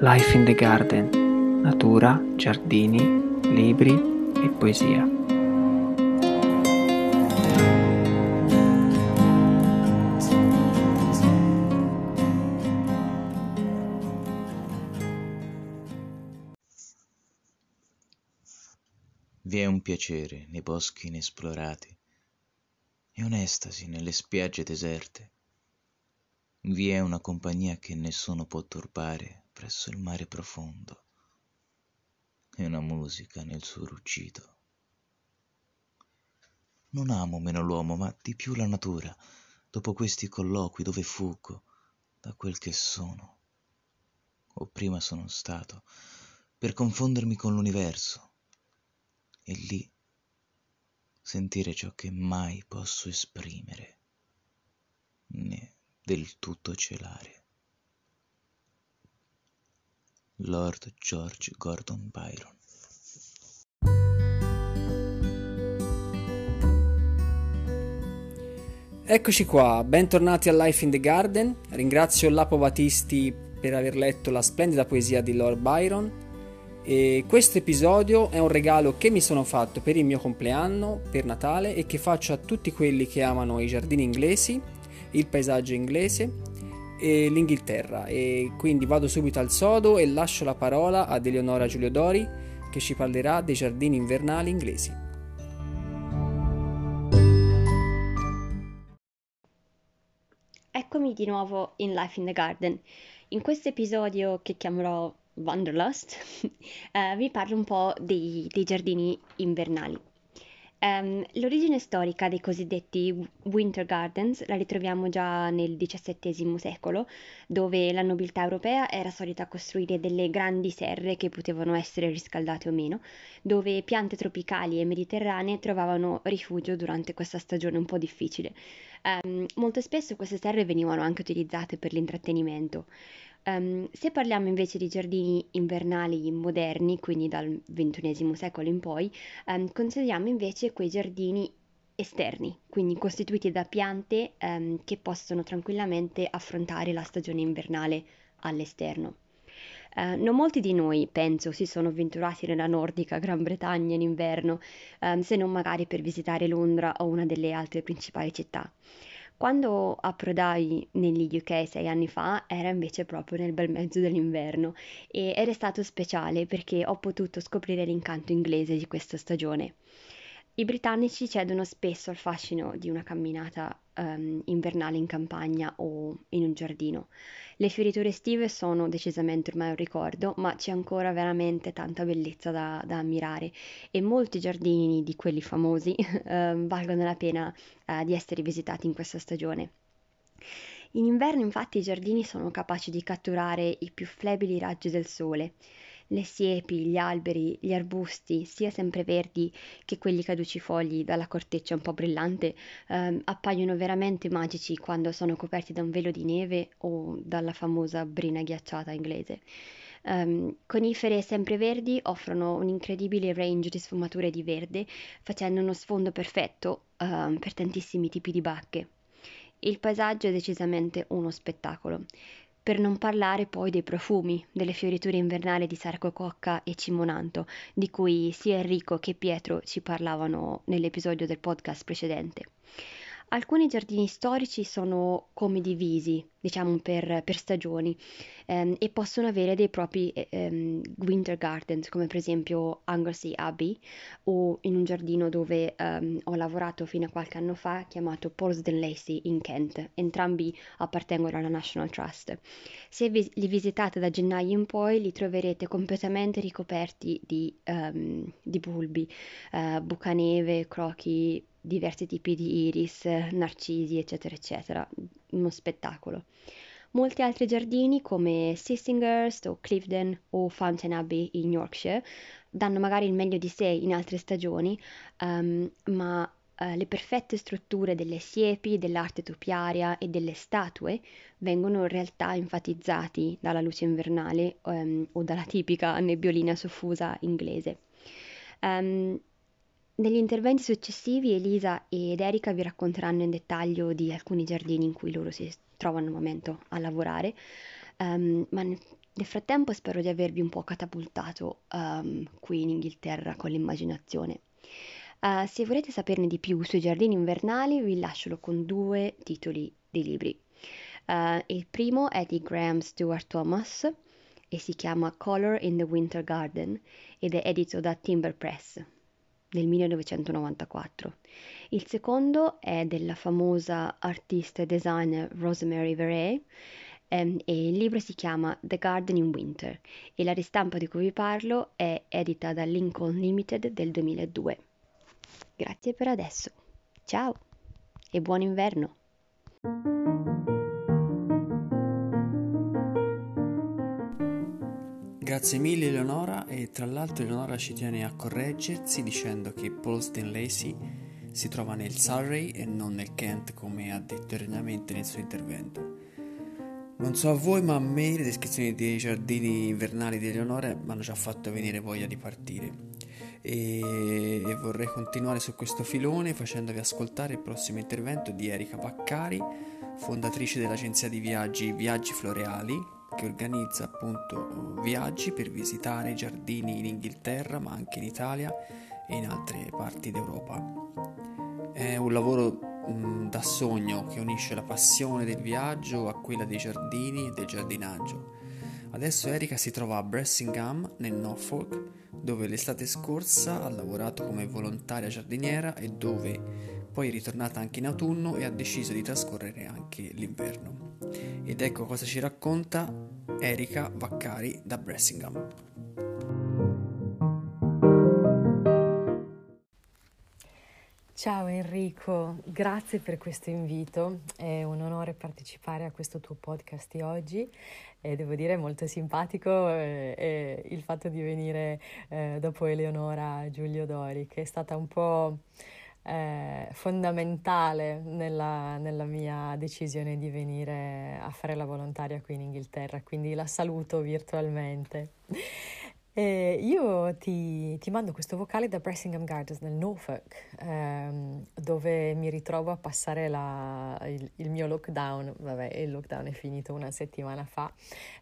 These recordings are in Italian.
Life in the Garden, natura, giardini, libri e poesia. Vi è un piacere nei boschi inesplorati e un'estasi nelle spiagge deserte. Vi è una compagnia che nessuno può turbare presso il mare profondo e una musica nel suo ruggito. Non amo meno l'uomo, ma di più la natura, dopo questi colloqui dove fuggo da quel che sono, o prima sono stato, per confondermi con l'universo, e lì sentire ciò che mai posso esprimere, né del tutto celare. Lord George Gordon Byron Eccoci qua, bentornati a Life in the Garden. Ringrazio Lapo Battisti per aver letto la splendida poesia di Lord Byron. E questo episodio è un regalo che mi sono fatto per il mio compleanno, per Natale e che faccio a tutti quelli che amano i giardini inglesi, il paesaggio inglese e l'Inghilterra e quindi vado subito al sodo e lascio la parola ad Eleonora Giuliodori che ci parlerà dei giardini invernali inglesi. Eccomi di nuovo in Life in the Garden. In questo episodio che chiamerò Wanderlust eh, vi parlo un po' dei, dei giardini invernali. Um, l'origine storica dei cosiddetti Winter Gardens la ritroviamo già nel XVII secolo, dove la nobiltà europea era solita costruire delle grandi serre che potevano essere riscaldate o meno, dove piante tropicali e mediterranee trovavano rifugio durante questa stagione un po' difficile. Um, molto spesso queste serre venivano anche utilizzate per l'intrattenimento. Um, se parliamo invece di giardini invernali moderni, quindi dal XXI secolo in poi, um, consideriamo invece quei giardini esterni, quindi costituiti da piante um, che possono tranquillamente affrontare la stagione invernale all'esterno. Uh, non molti di noi, penso, si sono avventurati nella nordica Gran Bretagna in inverno, se non magari per visitare Londra o una delle altre principali città. Quando approdai negli UK sei anni fa era invece proprio nel bel mezzo dell'inverno e ed è stato speciale perché ho potuto scoprire l'incanto inglese di questa stagione. I britannici cedono spesso al fascino di una camminata um, invernale in campagna o in un giardino. Le fioriture estive sono decisamente ormai un ricordo, ma c'è ancora veramente tanta bellezza da, da ammirare e molti giardini di quelli famosi uh, valgono la pena uh, di essere visitati in questa stagione. In inverno infatti i giardini sono capaci di catturare i più flebili raggi del sole le siepi, gli alberi, gli arbusti, sia sempreverdi che quelli caducifogli dalla corteccia un po' brillante, ehm, appaiono veramente magici quando sono coperti da un velo di neve o dalla famosa brina ghiacciata inglese. Um, conifere sempreverdi offrono un incredibile range di sfumature di verde, facendo uno sfondo perfetto uh, per tantissimi tipi di bacche. Il paesaggio è decisamente uno spettacolo per non parlare poi dei profumi, delle fioriture invernali di sarcococca e cimonanto, di cui sia Enrico che Pietro ci parlavano nell'episodio del podcast precedente. Alcuni giardini storici sono come divisi, diciamo per, per stagioni, ehm, e possono avere dei propri ehm, winter gardens, come per esempio Anglesey Abbey, o in un giardino dove ehm, ho lavorato fino a qualche anno fa, chiamato Polesden Lacey in Kent. Entrambi appartengono alla National Trust. Se vi- li visitate da gennaio in poi, li troverete completamente ricoperti di, um, di bulbi, uh, bucaneve, crochi diversi tipi di iris, narcisi, eccetera, eccetera. Uno spettacolo. Molti altri giardini come Sissinghurst o Clifden o Fountain Abbey in Yorkshire danno magari il meglio di sé in altre stagioni, um, ma uh, le perfette strutture delle siepi, dell'arte topiaria e delle statue vengono in realtà enfatizzati dalla luce invernale um, o dalla tipica nebbiolina soffusa inglese. Um, negli interventi successivi Elisa ed Erika vi racconteranno in dettaglio di alcuni giardini in cui loro si trovano al momento a lavorare, um, ma nel frattempo spero di avervi un po' catapultato um, qui in Inghilterra con l'immaginazione. Uh, se volete saperne di più sui giardini invernali, vi lascio con due titoli di libri. Uh, il primo è di Graham Stewart Thomas e si chiama Color in the Winter Garden ed è edito da Timber Press nel 1994. Il secondo è della famosa artista e designer Rosemary Verrey ehm, e il libro si chiama The Garden in Winter e la ristampa di cui vi parlo è edita da Lincoln Limited del 2002. Grazie per adesso. Ciao e buon inverno! Grazie mille Eleonora e tra l'altro Eleonora ci tiene a correggersi dicendo che Paulston Lacey si trova nel Surrey e non nel Kent come ha detto erroneamente nel suo intervento. Non so a voi, ma a me le descrizioni dei giardini invernali di Eleonora mi hanno già fatto venire voglia di partire. E, vorrei continuare su questo filone facendovi ascoltare il prossimo intervento di Erika Baccari, fondatrice dell'agenzia di viaggi Viaggi Floreali, che organizza appunto viaggi per visitare i giardini in Inghilterra, ma anche in Italia e in altre parti d'Europa. È un lavoro Mm, da sogno che unisce la passione del viaggio a quella dei giardini e del giardinaggio. Adesso Erika si trova a Bressingham, nel Norfolk, dove l'estate scorsa ha lavorato come volontaria giardiniera e dove poi è ritornata anche in autunno e ha deciso di trascorrere anche l'inverno. Ed ecco cosa ci racconta Erika Vaccari da Bressingham. Ciao Enrico, grazie per questo invito, è un onore partecipare a questo tuo podcast di oggi e devo dire molto simpatico eh, eh, il fatto di venire eh, dopo Eleonora Giulio Dori che è stata un po' eh, fondamentale nella, nella mia decisione di venire a fare la volontaria qui in Inghilterra, quindi la saluto virtualmente. Eh, io ti, ti, mando questo vocale da Bressingham Gardens nel Norfolk, ehm, dove mi ritrovo a passare la, il, il, mio lockdown. Vabbè, il lockdown è finito una settimana fa,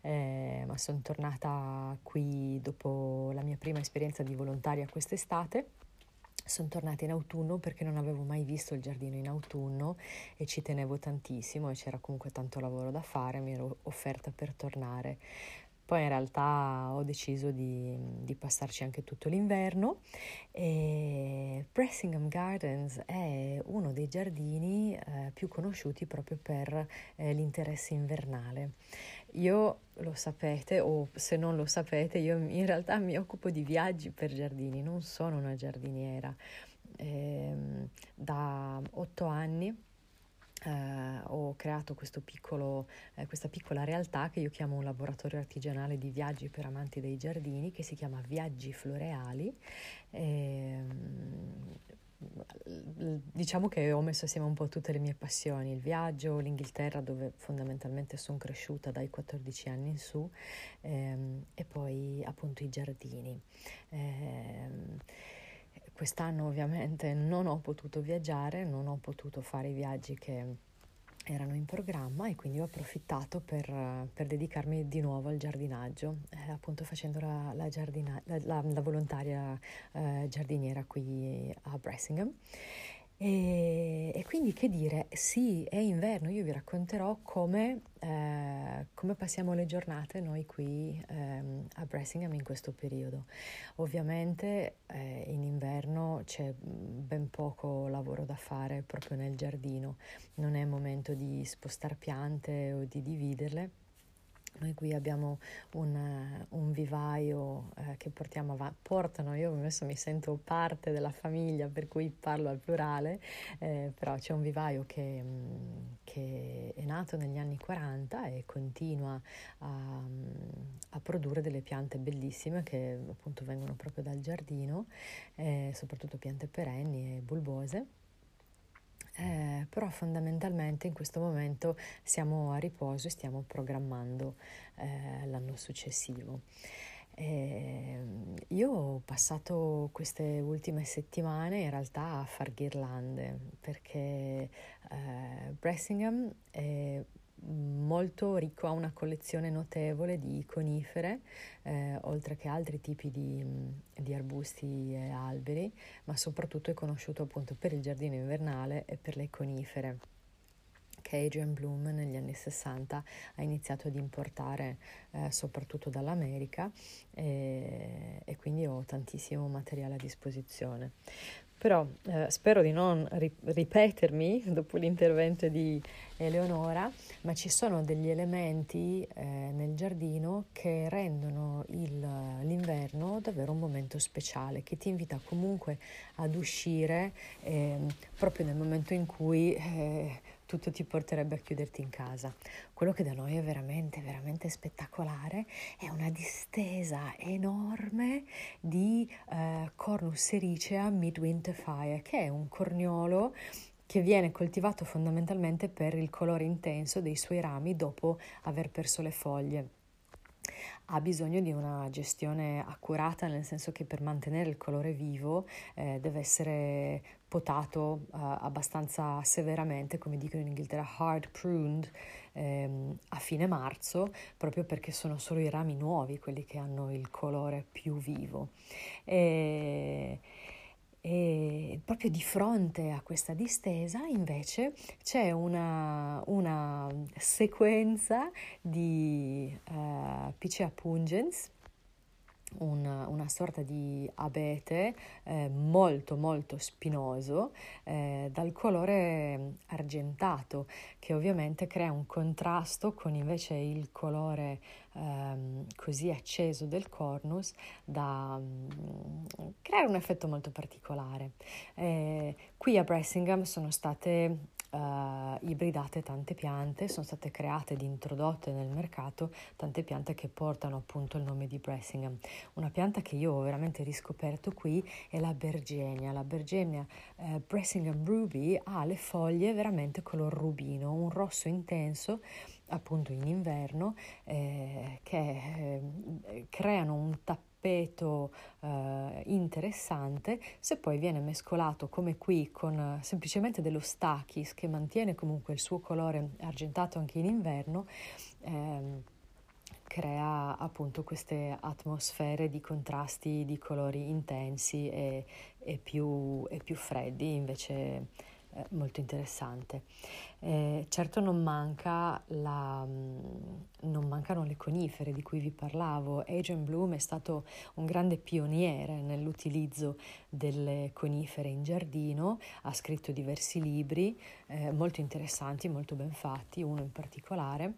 eh, ma sono tornata qui dopo la mia prima esperienza di volontaria quest'estate. Sono tornata in autunno perché non avevo mai visto il giardino in autunno e ci tenevo tantissimo e c'era comunque tanto lavoro da fare, mi ero offerta per tornare. Poi in realtà ho deciso di, di passarci anche tutto l'inverno e Bressingham Gardens è uno dei giardini eh, più conosciuti proprio per eh, l'interesse invernale. Io lo sapete o se non lo sapete, io in realtà mi occupo di viaggi per giardini, non sono una giardiniera. Eh, da otto anni eh, ho creato piccolo, eh, questa piccola realtà che io chiamo un laboratorio artigianale di viaggi per amanti dei giardini che si chiama Viaggi Floreali. Diciamo che ho messo assieme un po' tutte le mie passioni, il viaggio, l'Inghilterra dove fondamentalmente sono cresciuta dai 14 anni in su ehm, e poi appunto i giardini. Ehm, Quest'anno ovviamente non ho potuto viaggiare, non ho potuto fare i viaggi che erano in programma e quindi ho approfittato per, per dedicarmi di nuovo al giardinaggio, eh, appunto facendo la, la, giardina, la, la volontaria eh, giardiniera qui a Bressingham. E, e, quindi che dire, sì, è inverno, io vi racconterò come, eh, come passiamo le giornate noi qui ehm, a Bressingham in questo periodo. Ovviamente eh, in inverno c'è ben poco lavoro da fare proprio nel giardino, non è momento di spostare piante o di dividerle noi qui abbiamo un, un vivaio eh, che portiamo avanti, portano, io adesso mi sento parte della famiglia per cui parlo al plurale, eh, però c'è un vivaio che, mm, che, è nato negli anni 40 e continua a, a, produrre delle piante bellissime che appunto vengono proprio dal giardino, eh, soprattutto piante perenni e bulbose eh, però fondamentalmente in questo momento siamo a riposo e stiamo programmando eh, l'anno successivo. Eh, io ho passato queste ultime settimane in realtà a far ghirlande perché eh, Bressingham è molto ricco, ha una collezione notevole di conifere, eh, oltre che altri tipi di, di, arbusti e alberi, ma soprattutto è conosciuto appunto per il giardino invernale e per le conifere che Adrian Bloom negli anni 60 ha iniziato ad importare eh, soprattutto dall'America e, e quindi ho tantissimo materiale a disposizione. Però eh, spero di non ri- ripetermi dopo l'intervento di Eleonora, ma ci sono degli elementi eh, nel giardino che rendono il, l'inverno davvero un momento speciale, che ti invita comunque ad uscire eh, proprio nel momento in cui eh, tutto ti porterebbe a chiuderti in casa. Quello che da noi è veramente, veramente spettacolare è una distesa enorme di eh, Cornus sericea Midwinter Fire, che è un corniolo che viene coltivato fondamentalmente per il colore intenso dei suoi rami dopo aver perso le foglie ha bisogno di una gestione accurata, nel senso che per mantenere il colore vivo eh, deve essere potato eh, abbastanza severamente, come dicono in Inghilterra, hard pruned, ehm, a fine marzo, proprio perché sono solo i rami nuovi quelli che hanno il colore più vivo. E, e proprio di fronte a questa distesa invece c'è una, una sequenza di uh, Picea pungens una, una sorta di abete eh, molto molto spinoso eh, dal colore argentato che ovviamente crea un contrasto con invece il colore ehm, così acceso del cornus da um, creare un effetto molto particolare. Eh, qui a Bressingham sono state uh, ibridate tante piante, sono state create ed introdotte nel mercato tante piante che portano appunto il nome di Bressingham. Una pianta che io ho veramente riscoperto qui è la bergenia. La bergenia uh, Bressingham Ruby ha le foglie veramente color rubino, un rosso intenso appunto in inverno eh, che eh, creano un tappeto tappeto eh, interessante, se poi viene mescolato come qui con eh, semplicemente dello stachys che mantiene comunque il suo colore argentato anche in inverno, ehm, crea appunto queste atmosfere di contrasti di colori intensi e, e, più, e più freddi invece molto interessante. Eh, certo non, manca la, mm, non mancano le conifere di cui vi parlavo. Adrian Bloom è stato un grande pioniere nell'utilizzo delle conifere in giardino, ha scritto diversi libri eh, molto interessanti, molto ben fatti, uno in particolare.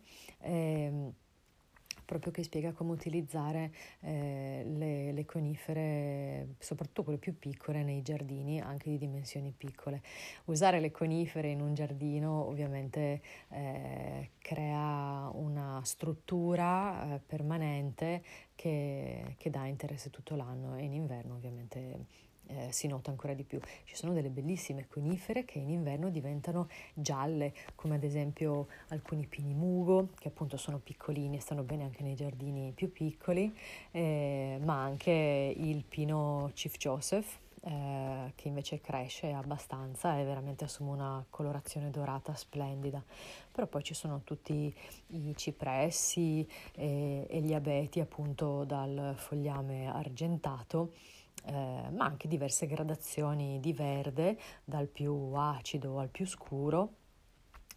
Proprio che spiega come utilizzare eh, le, le, conifere, soprattutto quelle più piccole, nei giardini anche di dimensioni piccole. Usare le conifere in un giardino ovviamente eh, crea una struttura eh, permanente che, che dà interesse tutto l'anno e in inverno ovviamente eh, si nota ancora di più. Ci sono delle bellissime conifere che in inverno diventano gialle, come ad esempio alcuni pini mugo, che appunto sono piccolini e stanno bene anche nei giardini più piccoli, eh, ma anche il pino Chief Joseph, eh, che invece cresce abbastanza e veramente assume una colorazione dorata splendida. Però poi ci sono tutti i cipressi e, e gli abeti appunto dal fogliame argentato eh, ma anche diverse gradazioni di verde, dal più acido al più scuro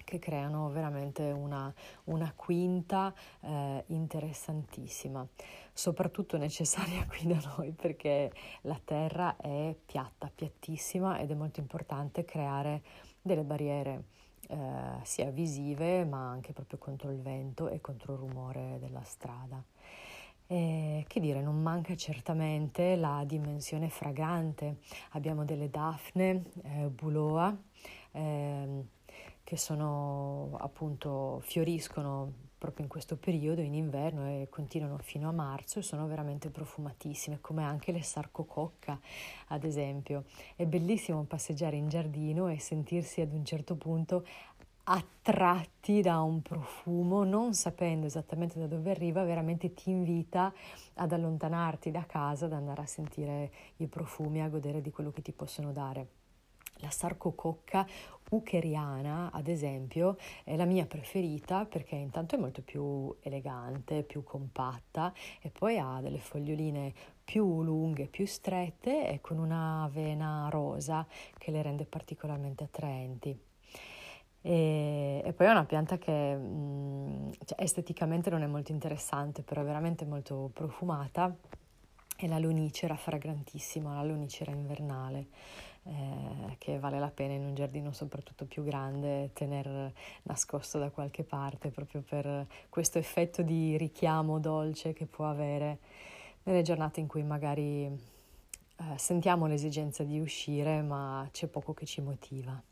che creano veramente una, una quinta eh, interessantissima, soprattutto necessaria qui da noi perché la terra è piatta, piattissima ed è molto importante creare delle barriere eh, sia visive ma anche proprio contro il vento e contro il rumore della strada. Eh, che dire, non manca certamente la dimensione fragante. Abbiamo delle Daphne, eh, Buloa, eh, che sono appunto fioriscono proprio in questo periodo, in inverno e continuano fino a marzo e sono veramente profumatissime, come anche le sarcococca, ad esempio. È bellissimo passeggiare in giardino e sentirsi ad un certo punto attratti da un profumo, non sapendo esattamente da dove arriva, veramente ti invita ad allontanarti da casa, ad andare a sentire i profumi, a godere di quello che ti possono dare. La sarcococca ukeriana, ad esempio, è la mia preferita perché intanto è molto più elegante, più compatta e poi ha delle foglioline più lunghe, più strette e con una vena rosa che le rende particolarmente attraenti. E, e poi è una pianta che mh, cioè, esteticamente non è molto interessante, però è veramente molto profumata. E la lunicera fragrantissima, la lunicera invernale eh, che vale la pena in un giardino soprattutto più grande tenere nascosto da qualche parte proprio per questo effetto di richiamo dolce che può avere nelle giornate in cui magari eh, sentiamo l'esigenza di uscire ma c'è poco che ci motiva.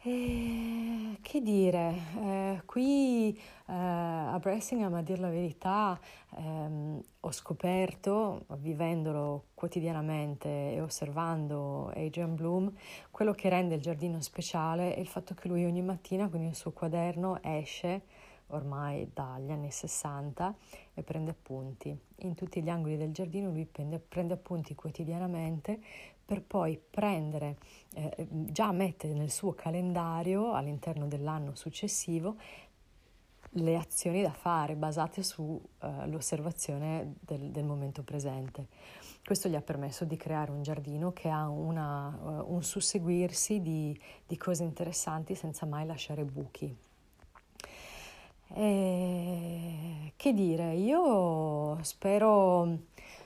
E che dire, eh, qui eh, a Bressingham, a dire la verità, ehm, ho scoperto, vivendolo quotidianamente e osservando Adrian Bloom, quello che rende il giardino speciale è il fatto che lui ogni mattina con il suo quaderno esce ormai dagli anni 60 e prende appunti. In tutti gli angoli del giardino lui prende, prende appunti quotidianamente per poi prendere, eh, già mettere nel suo calendario all'interno dell'anno successivo le azioni da fare basate sull'osservazione uh, del, del, momento presente. Questo gli ha permesso di creare un giardino che ha una, uh, un susseguirsi di, di cose interessanti senza mai lasciare buchi. E, che dire, io spero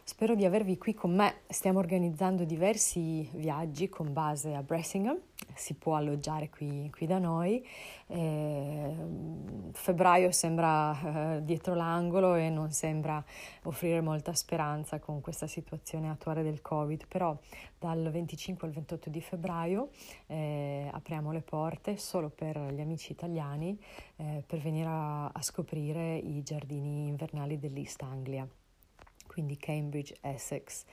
Spero di avervi qui con me. Stiamo organizzando diversi viaggi con base a Bressingham. Si può alloggiare qui, qui da noi. Eh, febbraio sembra eh, dietro l'angolo e non sembra offrire molta speranza con questa situazione attuale del Covid, però dal 25 al 28 di febbraio eh, apriamo le porte solo per gli amici italiani eh, per venire a, a scoprire i giardini invernali dell'East Anglia quindi Cambridge, Essex,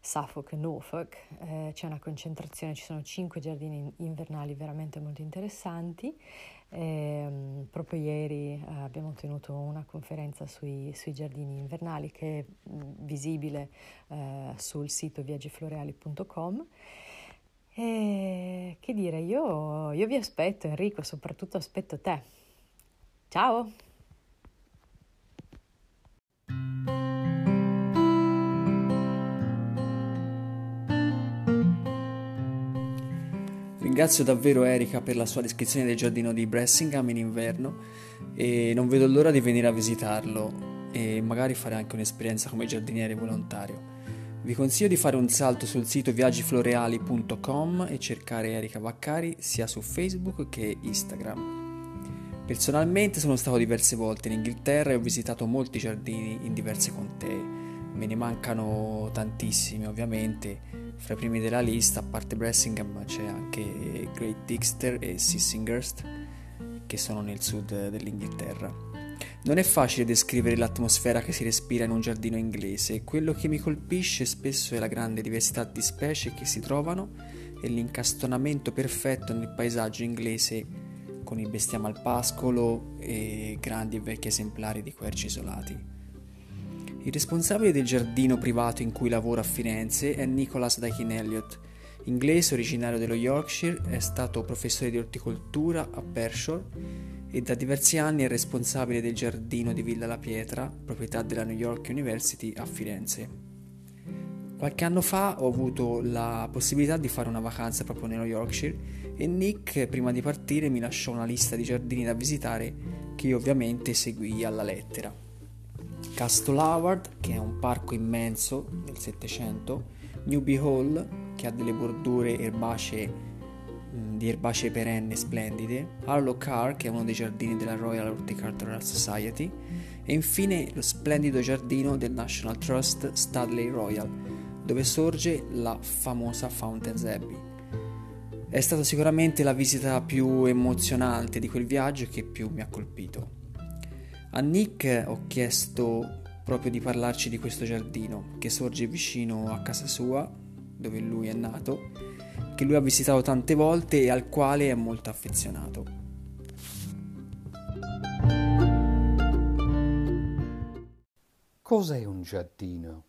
Suffolk e Norfolk. Eh, c'è una concentrazione, ci sono cinque giardini invernali veramente molto interessanti. Eh, proprio ieri eh, abbiamo tenuto una conferenza sui, sui giardini invernali che è visibile eh, sul sito viaggifloreali.com. E che dire, io, io vi aspetto Enrico, soprattutto aspetto te. Ciao! Ringrazio davvero Erika per la sua descrizione del giardino di Bressingham in inverno e non vedo l'ora di venire a visitarlo e magari fare anche un'esperienza come giardiniere volontario. Vi consiglio di fare un salto sul sito viaggifloreali.com e cercare Erika Vaccari sia su Facebook che Instagram. Personalmente sono stato diverse volte in Inghilterra e ho visitato molti giardini in diverse contee. Me ne mancano tantissimi ovviamente fra i primi della lista, a parte Bressingham, c'è anche Great Dixter e Sissinghurst, che sono nel sud dell'Inghilterra. Non è facile descrivere l'atmosfera che si respira in un giardino inglese quello che mi colpisce spesso è la grande diversità di specie che si trovano e l'incastonamento perfetto nel paesaggio inglese con il bestiame al pascolo e grandi e vecchi esemplari di querci isolati. Il responsabile del giardino privato in cui lavoro a Firenze è Nicholas Dakin Elliott. Inglese originario dello Yorkshire, è stato professore di orticoltura a Pershore e da diversi anni è responsabile del giardino di Villa La Pietra, proprietà della New York University a Firenze. Qualche anno fa ho avuto la possibilità di fare una vacanza proprio nello Yorkshire e Nick prima di partire mi lasciò una lista di giardini da visitare che io ovviamente seguii alla lettera. Castle Howard, che è un parco immenso del Settecento, Newby Hall, che ha delle bordure erbacee mm, di erbacee perenne splendide, Harlow Carr, che è uno dei giardini della Royal Horticultural Society, e infine lo splendido giardino del National Trust Studley Royal, dove sorge la famosa Fountains Abbey. È stata sicuramente la visita più emozionante di quel viaggio che più mi ha colpito. A Nick ho chiesto proprio di parlarci di questo giardino che sorge vicino a casa sua, dove lui è nato, che lui ha visitato tante volte e al quale è molto affezionato. Cos'è un giardino?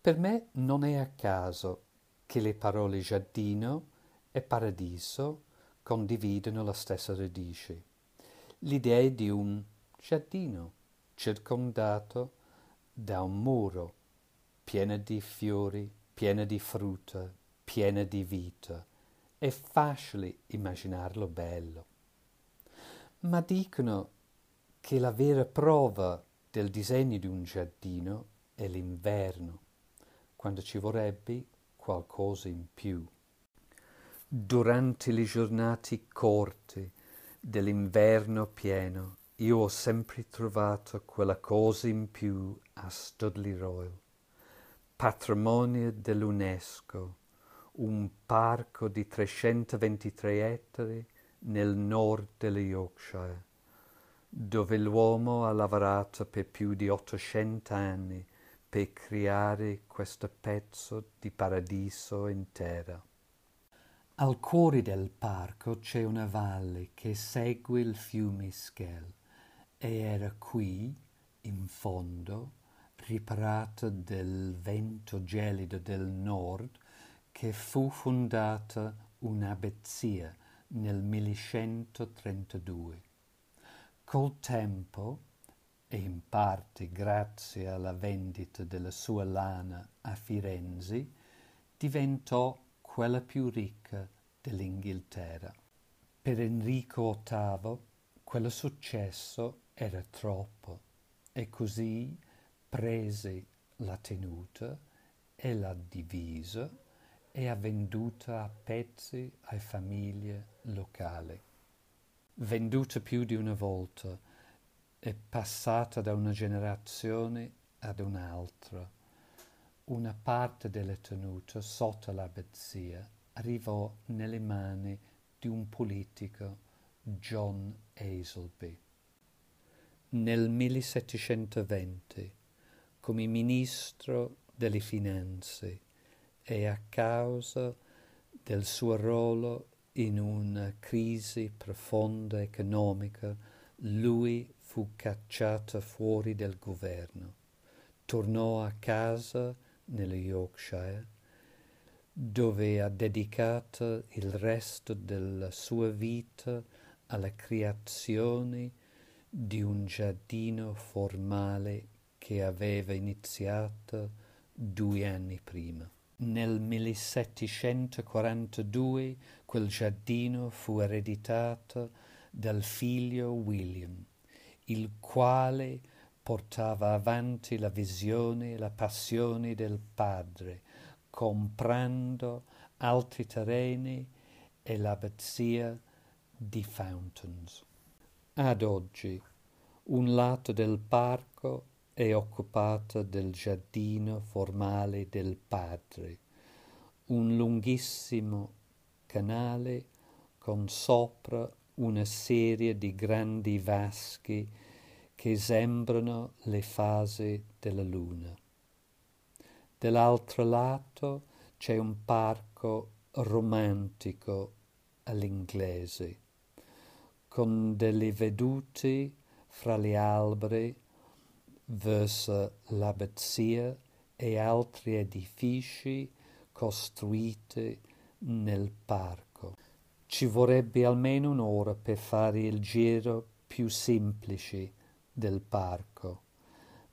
Per me non è a caso che le parole giardino e paradiso condividono la stessa radice. L'idea di un giardino circondato da un muro pieno di fiori, pieno di frutta, pieno di vita. È facile immaginarlo bello. Ma dicono che la vera prova del disegno di un giardino è l'inverno, quando ci vorrebbe qualcosa in più. Durante le giornate corte dell'inverno pieno, io ho sempre trovato quella cosa in più a Studley Royal, patrimonio dell'UNESCO, un parco di 323 ettari nel nord dello Yorkshire, dove l'uomo ha lavorato per più di 800 anni per creare questo pezzo di paradiso in terra. Al cuore del parco c'è una valle che segue il fiume e era qui, in fondo, riparata del vento gelido del nord, che fu fondata un'abbazia nel 1132. Col tempo, e in parte grazie alla vendita della sua lana a Firenze, diventò quella più ricca dell'Inghilterra. Per Enrico VIII quello successo era troppo e così prese la tenuta e l'ha divisa e ha venduta a pezzi a famiglie locali. Venduta più di una volta e passata da una generazione ad un'altra una parte della tenuta sotto l'abbazia arrivò nelle mani di un politico, John Hazelby. Nel 1720, come ministro delle finanze e a causa del suo ruolo in una crisi profonda economica, lui fu cacciato fuori dal governo. Tornò a casa nello Yorkshire, dove ha dedicato il resto della sua vita alla creazione di un giardino formale che aveva iniziato due anni prima. Nel 1742 quel giardino fu ereditato dal figlio William, il quale portava avanti la visione e la passione del padre, comprando altri terreni e l'abbazia di Fountains. Ad oggi un lato del parco è occupato del giardino formale del padre, un lunghissimo canale con sopra una serie di grandi vaschi che sembrano le fasi della luna. Dall'altro lato c'è un parco romantico all'inglese, con delle vedute fra le alberi verso l'abbazia e altri edifici costruiti nel parco. Ci vorrebbe almeno un'ora per fare il giro più semplice del parco,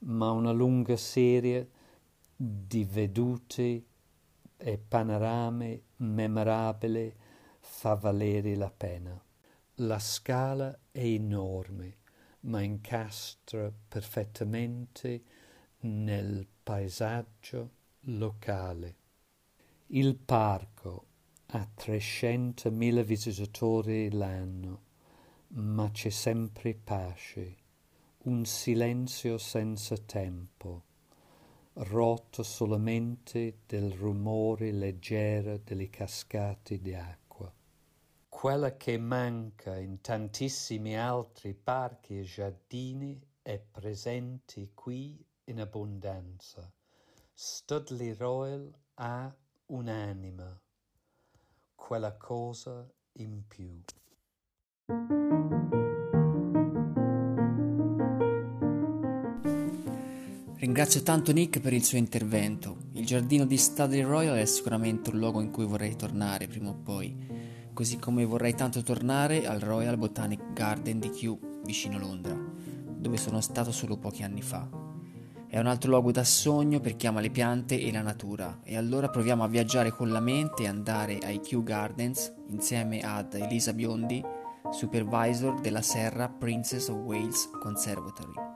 ma una lunga serie di vedute e panorami memorabili fa valere la pena. La scala è enorme, ma incastra perfettamente nel paesaggio locale. Il parco ha 300.000 visitatori l'anno, ma c'è sempre pace un silenzio senza tempo, rotto solamente del rumore leggero delle cascate di acqua. Quella che manca in tantissimi altri parchi e giardini è presente qui in abbondanza. Studley Royal ha un'anima, quella cosa in più. Ringrazio tanto Nick per il suo intervento. Il giardino di Studley Royal è sicuramente un luogo in cui vorrei tornare prima o poi, così come vorrei tanto tornare al Royal Botanic Garden di Kew, vicino Londra, dove sono stato solo pochi anni fa. È un altro luogo da sogno per chi ama le piante e la natura, e allora proviamo a viaggiare con la mente e andare ai Kew Gardens insieme ad Elisa Biondi, supervisor della Serra Princess of Wales Conservatory.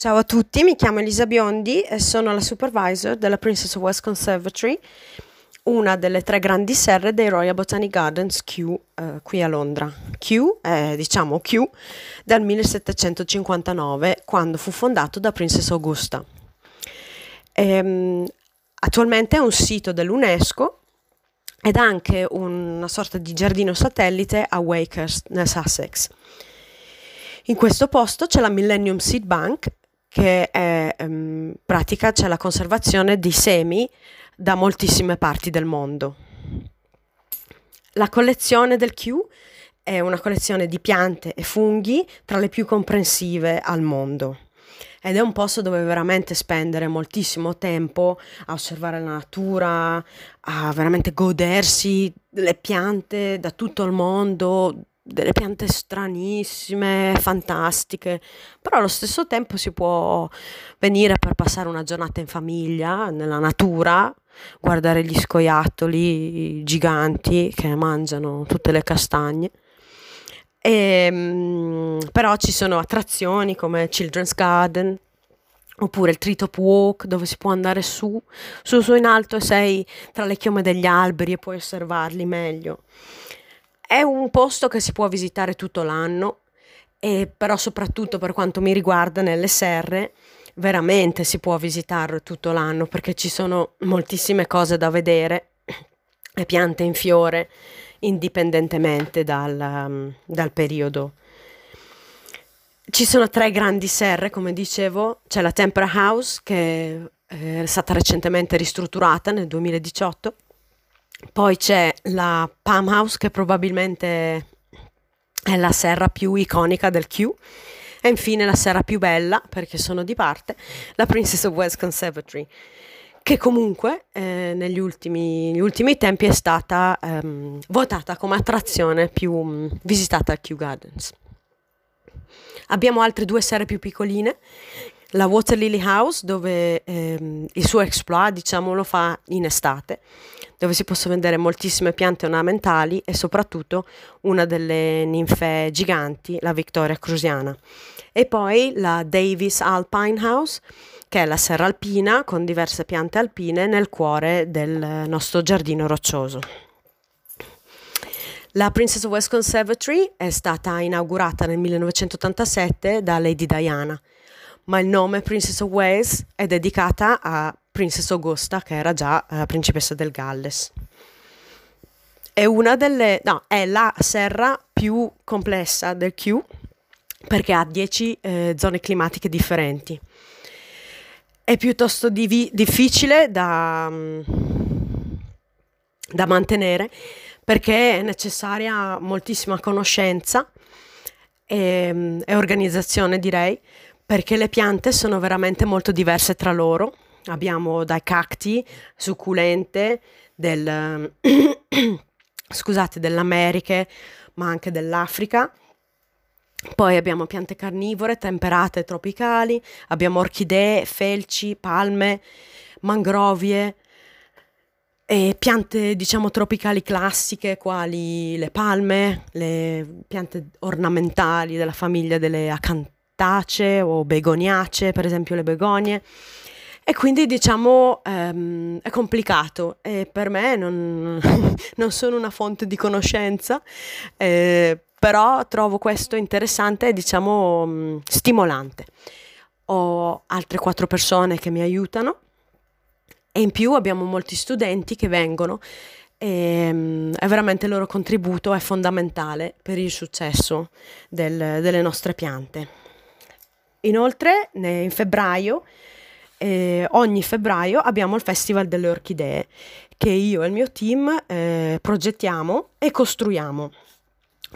Ciao a tutti, mi chiamo Elisa Biondi e sono la supervisor della Princess of West Conservatory, una delle tre grandi serre dei Royal Botanic Gardens Kew eh, qui a Londra. Kew è diciamo Kew dal 1759 quando fu fondato da Princess Augusta. Ehm, attualmente è un sito dell'UNESCO ed ha anche una sorta di giardino satellite a Wakehurst nel Sussex. In questo posto c'è la Millennium Seed Bank che è um, pratica c'è la conservazione di semi da moltissime parti del mondo. La collezione del Q è una collezione di piante e funghi tra le più comprensive al mondo ed è un posto dove veramente spendere moltissimo tempo a osservare la natura, a veramente godersi le piante da tutto il mondo, delle piante stranissime, fantastiche, però allo stesso tempo si può venire per passare una giornata in famiglia, nella natura, guardare gli scoiattoli giganti che mangiano tutte le castagne. E, ehm, però ci sono attrazioni come Children's Garden, oppure il Treetop Walk dove si può andare su, su, su in alto e sei tra le chiome degli alberi e puoi osservarli meglio. È un posto che si può visitare tutto l'anno, e però soprattutto per quanto mi riguarda nelle serre veramente si può visitare tutto l'anno perché ci sono moltissime cose da vedere e piante in fiore indipendentemente dal, um, dal periodo. Ci sono tre grandi serre, come dicevo, c'è la Tempera House che è stata recentemente ristrutturata nel 2018 poi c'è la Palm House che probabilmente è la serra più iconica del Q. E infine la serra più bella, perché sono di parte, la Princess of Wales Conservatory, che comunque eh, negli ultimi, ultimi, tempi è stata ehm, votata come attrazione più mh, mm, visitata al Kew Gardens. Abbiamo altre due serre più piccoline, la Water Lily House, dove ehm, il suo exploit, diciamo, lo fa in estate dove si possono vedere moltissime piante ornamentali e soprattutto una delle ninfe giganti, la Victoria Crusiana. E poi la Davis Alpine House, che è la serra alpina con diverse piante alpine nel cuore del nostro giardino roccioso. La Princess of West Conservatory è stata inaugurata nel 1987 da Lady Diana, ma il nome Princess of Wales è dedicata a Princess Augusta, che era già eh, principessa del Galles. È una delle, no, è la serra più complessa del Q perché ha 10 eh, zone climatiche differenti. È piuttosto divi- difficile da, da mantenere perché è necessaria moltissima conoscenza e, e organizzazione, direi, perché le piante sono veramente molto diverse tra loro Abbiamo dai cacti succulente del, scusate, dell'America, ma anche dell'Africa. Poi abbiamo piante carnivore, temperate tropicali, abbiamo orchidee, felci, palme, mangrovie, e piante diciamo tropicali classiche quali le palme, le piante ornamentali della famiglia delle acantacee o begoniacee, per esempio le begonie. E quindi diciamo ehm, è complicato e per me non, non, sono una fonte di conoscenza, eh, però trovo questo interessante e diciamo mm, stimolante. Ho altre quattro persone che mi aiutano e in più abbiamo molti studenti che vengono e um, è veramente il loro contributo è fondamentale per il successo del, delle nostre piante. Inoltre in febbraio eh, ogni febbraio abbiamo il Festival delle Orchidee che io e il mio team eh, progettiamo e costruiamo.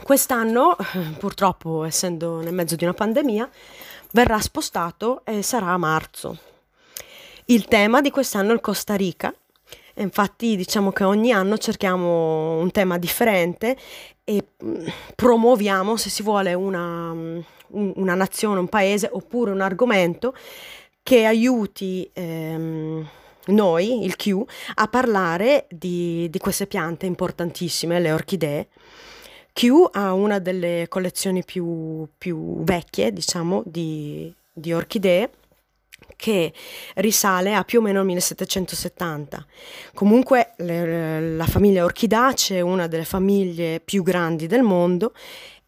Quest'anno, purtroppo essendo nel mezzo di una pandemia, verrà spostato e sarà a marzo. Il tema di quest'anno è il Costa Rica. Infatti diciamo che ogni anno cerchiamo un tema differente e mm, promuoviamo, se si vuole, una, mm, una nazione, un paese oppure un argomento che aiuti ehm, noi, il Q, a parlare di, di queste piante importantissime, le orchidee. Q ha una delle collezioni più, più vecchie, diciamo, di, di orchidee che risale a più o meno il 1770. Comunque le, la famiglia Orchidace è una delle famiglie più grandi del mondo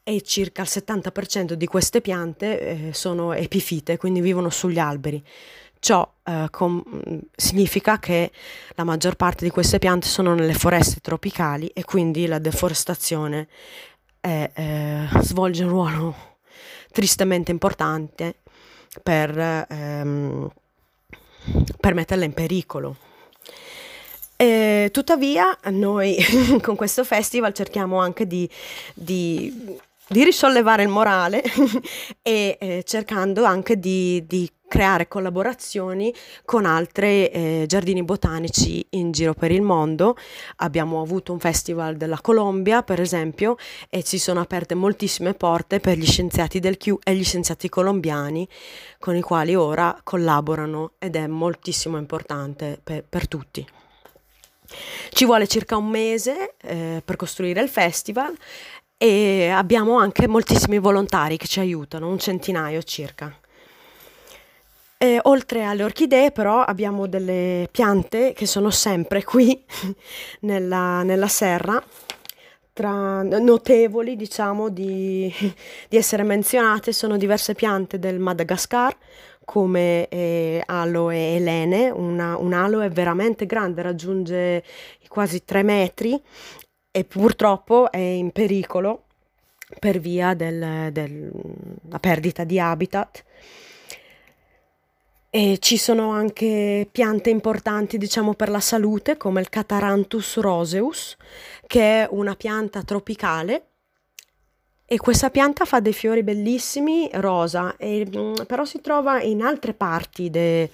e circa il 70% di queste piante eh, sono epifite, quindi vivono sugli alberi. Ciò eh, com- significa che la maggior parte di queste piante sono nelle foreste tropicali e quindi la deforestazione è, eh, svolge un ruolo tristemente importante per, ehm, per metterla in pericolo. E, tuttavia noi con questo festival cerchiamo anche di, di, di risollevare il morale e eh, cercando anche di, di, creare collaborazioni con altri eh, giardini botanici in giro per il mondo. Abbiamo avuto un festival della Colombia, per esempio, e ci sono aperte moltissime porte per gli scienziati del Q e gli scienziati colombiani con i quali ora collaborano ed è moltissimo importante per, per tutti. Ci vuole circa un mese eh, per costruire il festival e abbiamo anche moltissimi volontari che ci aiutano, un centinaio circa. E, oltre alle orchidee però abbiamo delle piante che sono sempre qui nella, nella serra, tra notevoli diciamo di, di, essere menzionate. Sono diverse piante del Madagascar come eh, aloe elene, una, un aloe veramente grande, raggiunge quasi 3 metri e purtroppo è in pericolo per via della del, perdita di habitat. E ci sono anche piante importanti, diciamo, per la salute, come il Cataranthus roseus, che è una pianta tropicale e questa pianta fa dei fiori bellissimi rosa, e, mm, però si trova in altre parti, de,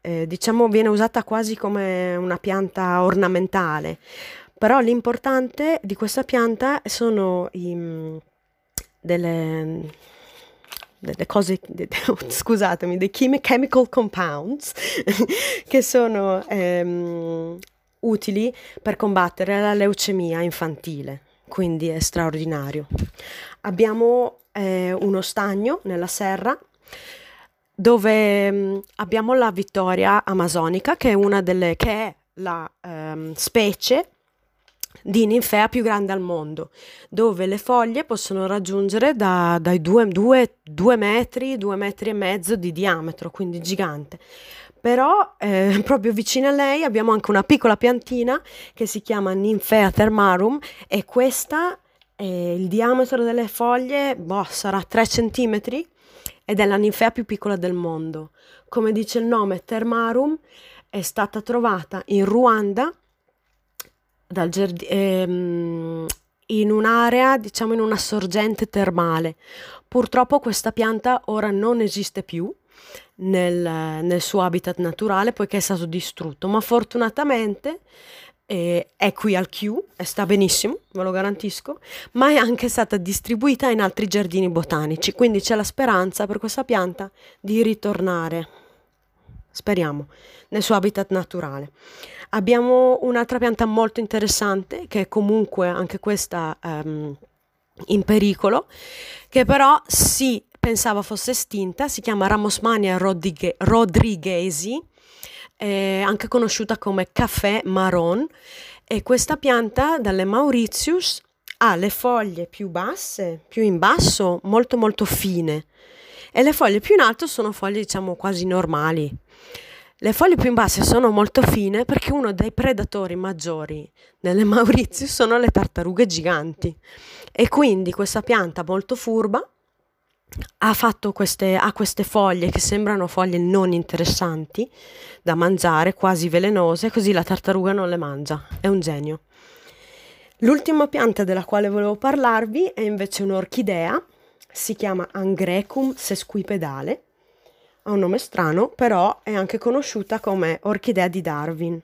eh, diciamo viene usata quasi come una pianta ornamentale. Però l'importante di questa pianta sono i, mm, delle, delle cose, de, scusatemi, dei chemical compounds che sono ehm, utili per combattere la leucemia infantile, quindi è straordinario. Abbiamo eh, uno stagno nella serra dove mh, mm, abbiamo la vittoria amazonica che è una delle che è la ehm, specie di ninfea più grande al mondo, dove le foglie possono raggiungere da, dai 2 metri, 2 metri e mezzo di diametro, quindi gigante. Però eh, proprio vicino a lei abbiamo anche una piccola piantina che si chiama Ninfea thermarum e questa eh, il diametro delle foglie boh, sarà 3 cm ed è la ninfea più piccola del mondo. Come dice il nome, Thermarum è stata trovata in Ruanda giard- ehm, in un'area, diciamo in una sorgente termale. Purtroppo questa pianta ora non esiste più nel, nel suo habitat naturale poiché è stato distrutto, ma fortunatamente eh, è qui al Q e sta benissimo, ve lo garantisco, ma è anche stata distribuita in altri giardini botanici, quindi c'è la speranza per questa pianta di ritornare, speriamo, nel suo habitat naturale. Abbiamo un'altra pianta molto interessante che è comunque anche questa um, in pericolo, che però si pensava fosse estinta, si chiama Ramosmania rodriguesi eh, anche conosciuta come caffè marron, e questa pianta dalle Mauritius ha le foglie più basse, più in basso, molto molto fine, e le foglie più in alto sono foglie diciamo quasi normali. Le foglie più in basse sono molto fine perché uno dei predatori maggiori delle Mauritius sono le tartarughe giganti e quindi questa pianta molto furba ha, queste, ha queste foglie che sembrano foglie non interessanti da mangiare, quasi velenose, così la tartaruga non le mangia. È un genio. L'ultima pianta della quale volevo parlarvi è invece un'orchidea, si chiama Angrecum sesquipedale, ha un nome strano, però è anche conosciuta come orchidea di Darwin.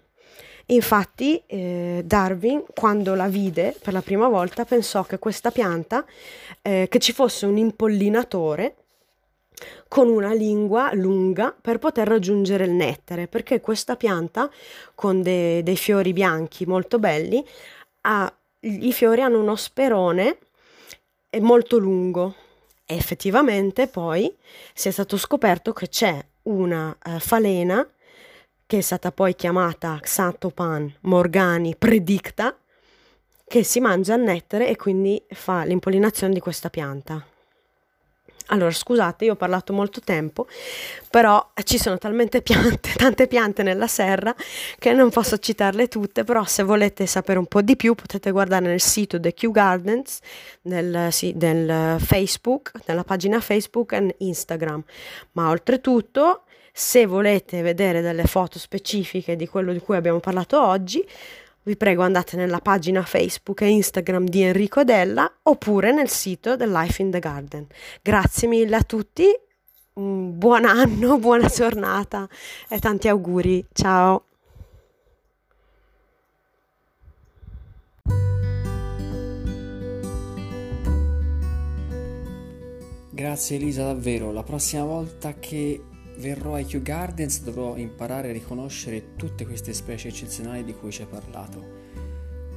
Infatti eh, Darwin, quando la vide per la prima volta, pensò che questa pianta, eh, che ci fosse un impollinatore con una lingua lunga per poter raggiungere il nettare, perché questa pianta, con de- dei fiori bianchi molto belli, ha i fiori hanno uno sperone molto lungo effettivamente poi si è stato scoperto che c'è una uh, falena che è stata poi chiamata Xatopan morgani predicta che si mangia il nettare e quindi fa l'impollinazione di questa pianta. Allora, scusate, io ho parlato molto tempo, però ci sono talmente piante, tante piante nella serra che non posso citarle tutte, però se volete sapere un po' di più potete guardare nel sito The Q Gardens, nel, sì, nel Facebook, nella pagina Facebook e Instagram. Ma oltretutto, se volete vedere delle foto specifiche di quello di cui abbiamo parlato oggi, vi prego andate nella pagina Facebook e Instagram di Enrico Della oppure nel sito del Life in the Garden. Grazie mille a tutti, buon anno, buona giornata e tanti auguri. Ciao. Grazie Elisa davvero, la prossima volta che verrò ai Kew Gardens dovrò imparare a riconoscere tutte queste specie eccezionali di cui ci hai parlato.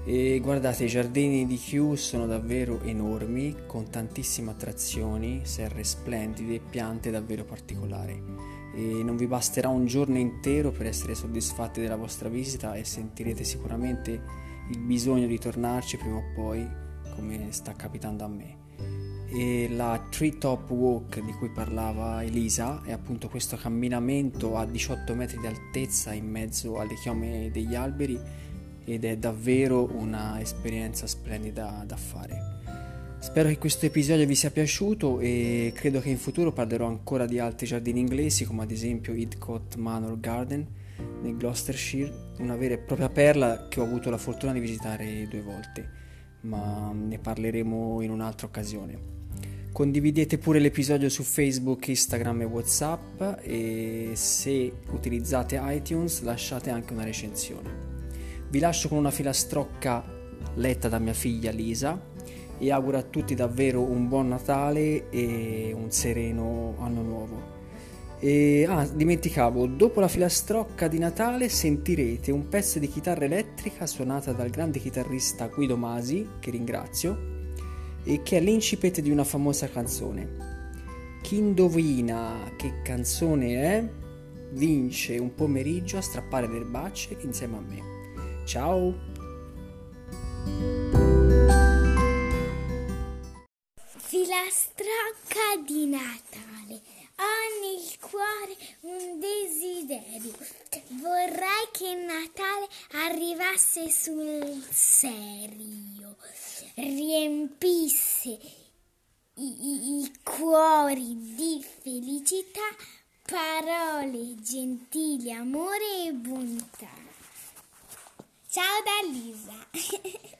E guardate, i giardini di Kew sono davvero enormi, con tantissime attrazioni, serre splendide e piante davvero particolari. E non vi basterà un giorno intero per essere soddisfatti della vostra visita e sentirete sicuramente il bisogno di tornarci prima o poi, come sta capitando a me e la Tree Top Walk di cui parlava Elisa è appunto questo camminamento a 18 metri di altezza in mezzo alle chiome degli alberi ed è davvero un'esperienza splendida da fare. Spero che questo episodio vi sia piaciuto e credo che in futuro parlerò ancora di altri giardini inglesi come ad esempio Idcott Manor Garden nel Gloucestershire, una vera e propria perla che ho avuto la fortuna di visitare due volte, ma ne parleremo in un'altra occasione. Condividete pure l'episodio su Facebook, Instagram e Whatsapp e se utilizzate iTunes lasciate anche una recensione. Vi lascio con una filastrocca letta da mia figlia Lisa e auguro a tutti davvero un buon Natale e un sereno anno nuovo. E, ah, dimenticavo, dopo la filastrocca di Natale sentirete un pezzo di chitarra elettrica suonata dal grande chitarrista Guido Masi, che ringrazio, e che è l'incipit di una famosa canzone. Chi indovina che canzone è vince un pomeriggio a strappare le erbacce insieme a me. Ciao! Filastrocca di Natale. Ho nel cuore un desiderio. Vorrei che Natale arrivasse sul serio riempisse i, i, cuori di felicità, parole gentili, amore e bontà. Ciao da Lisa.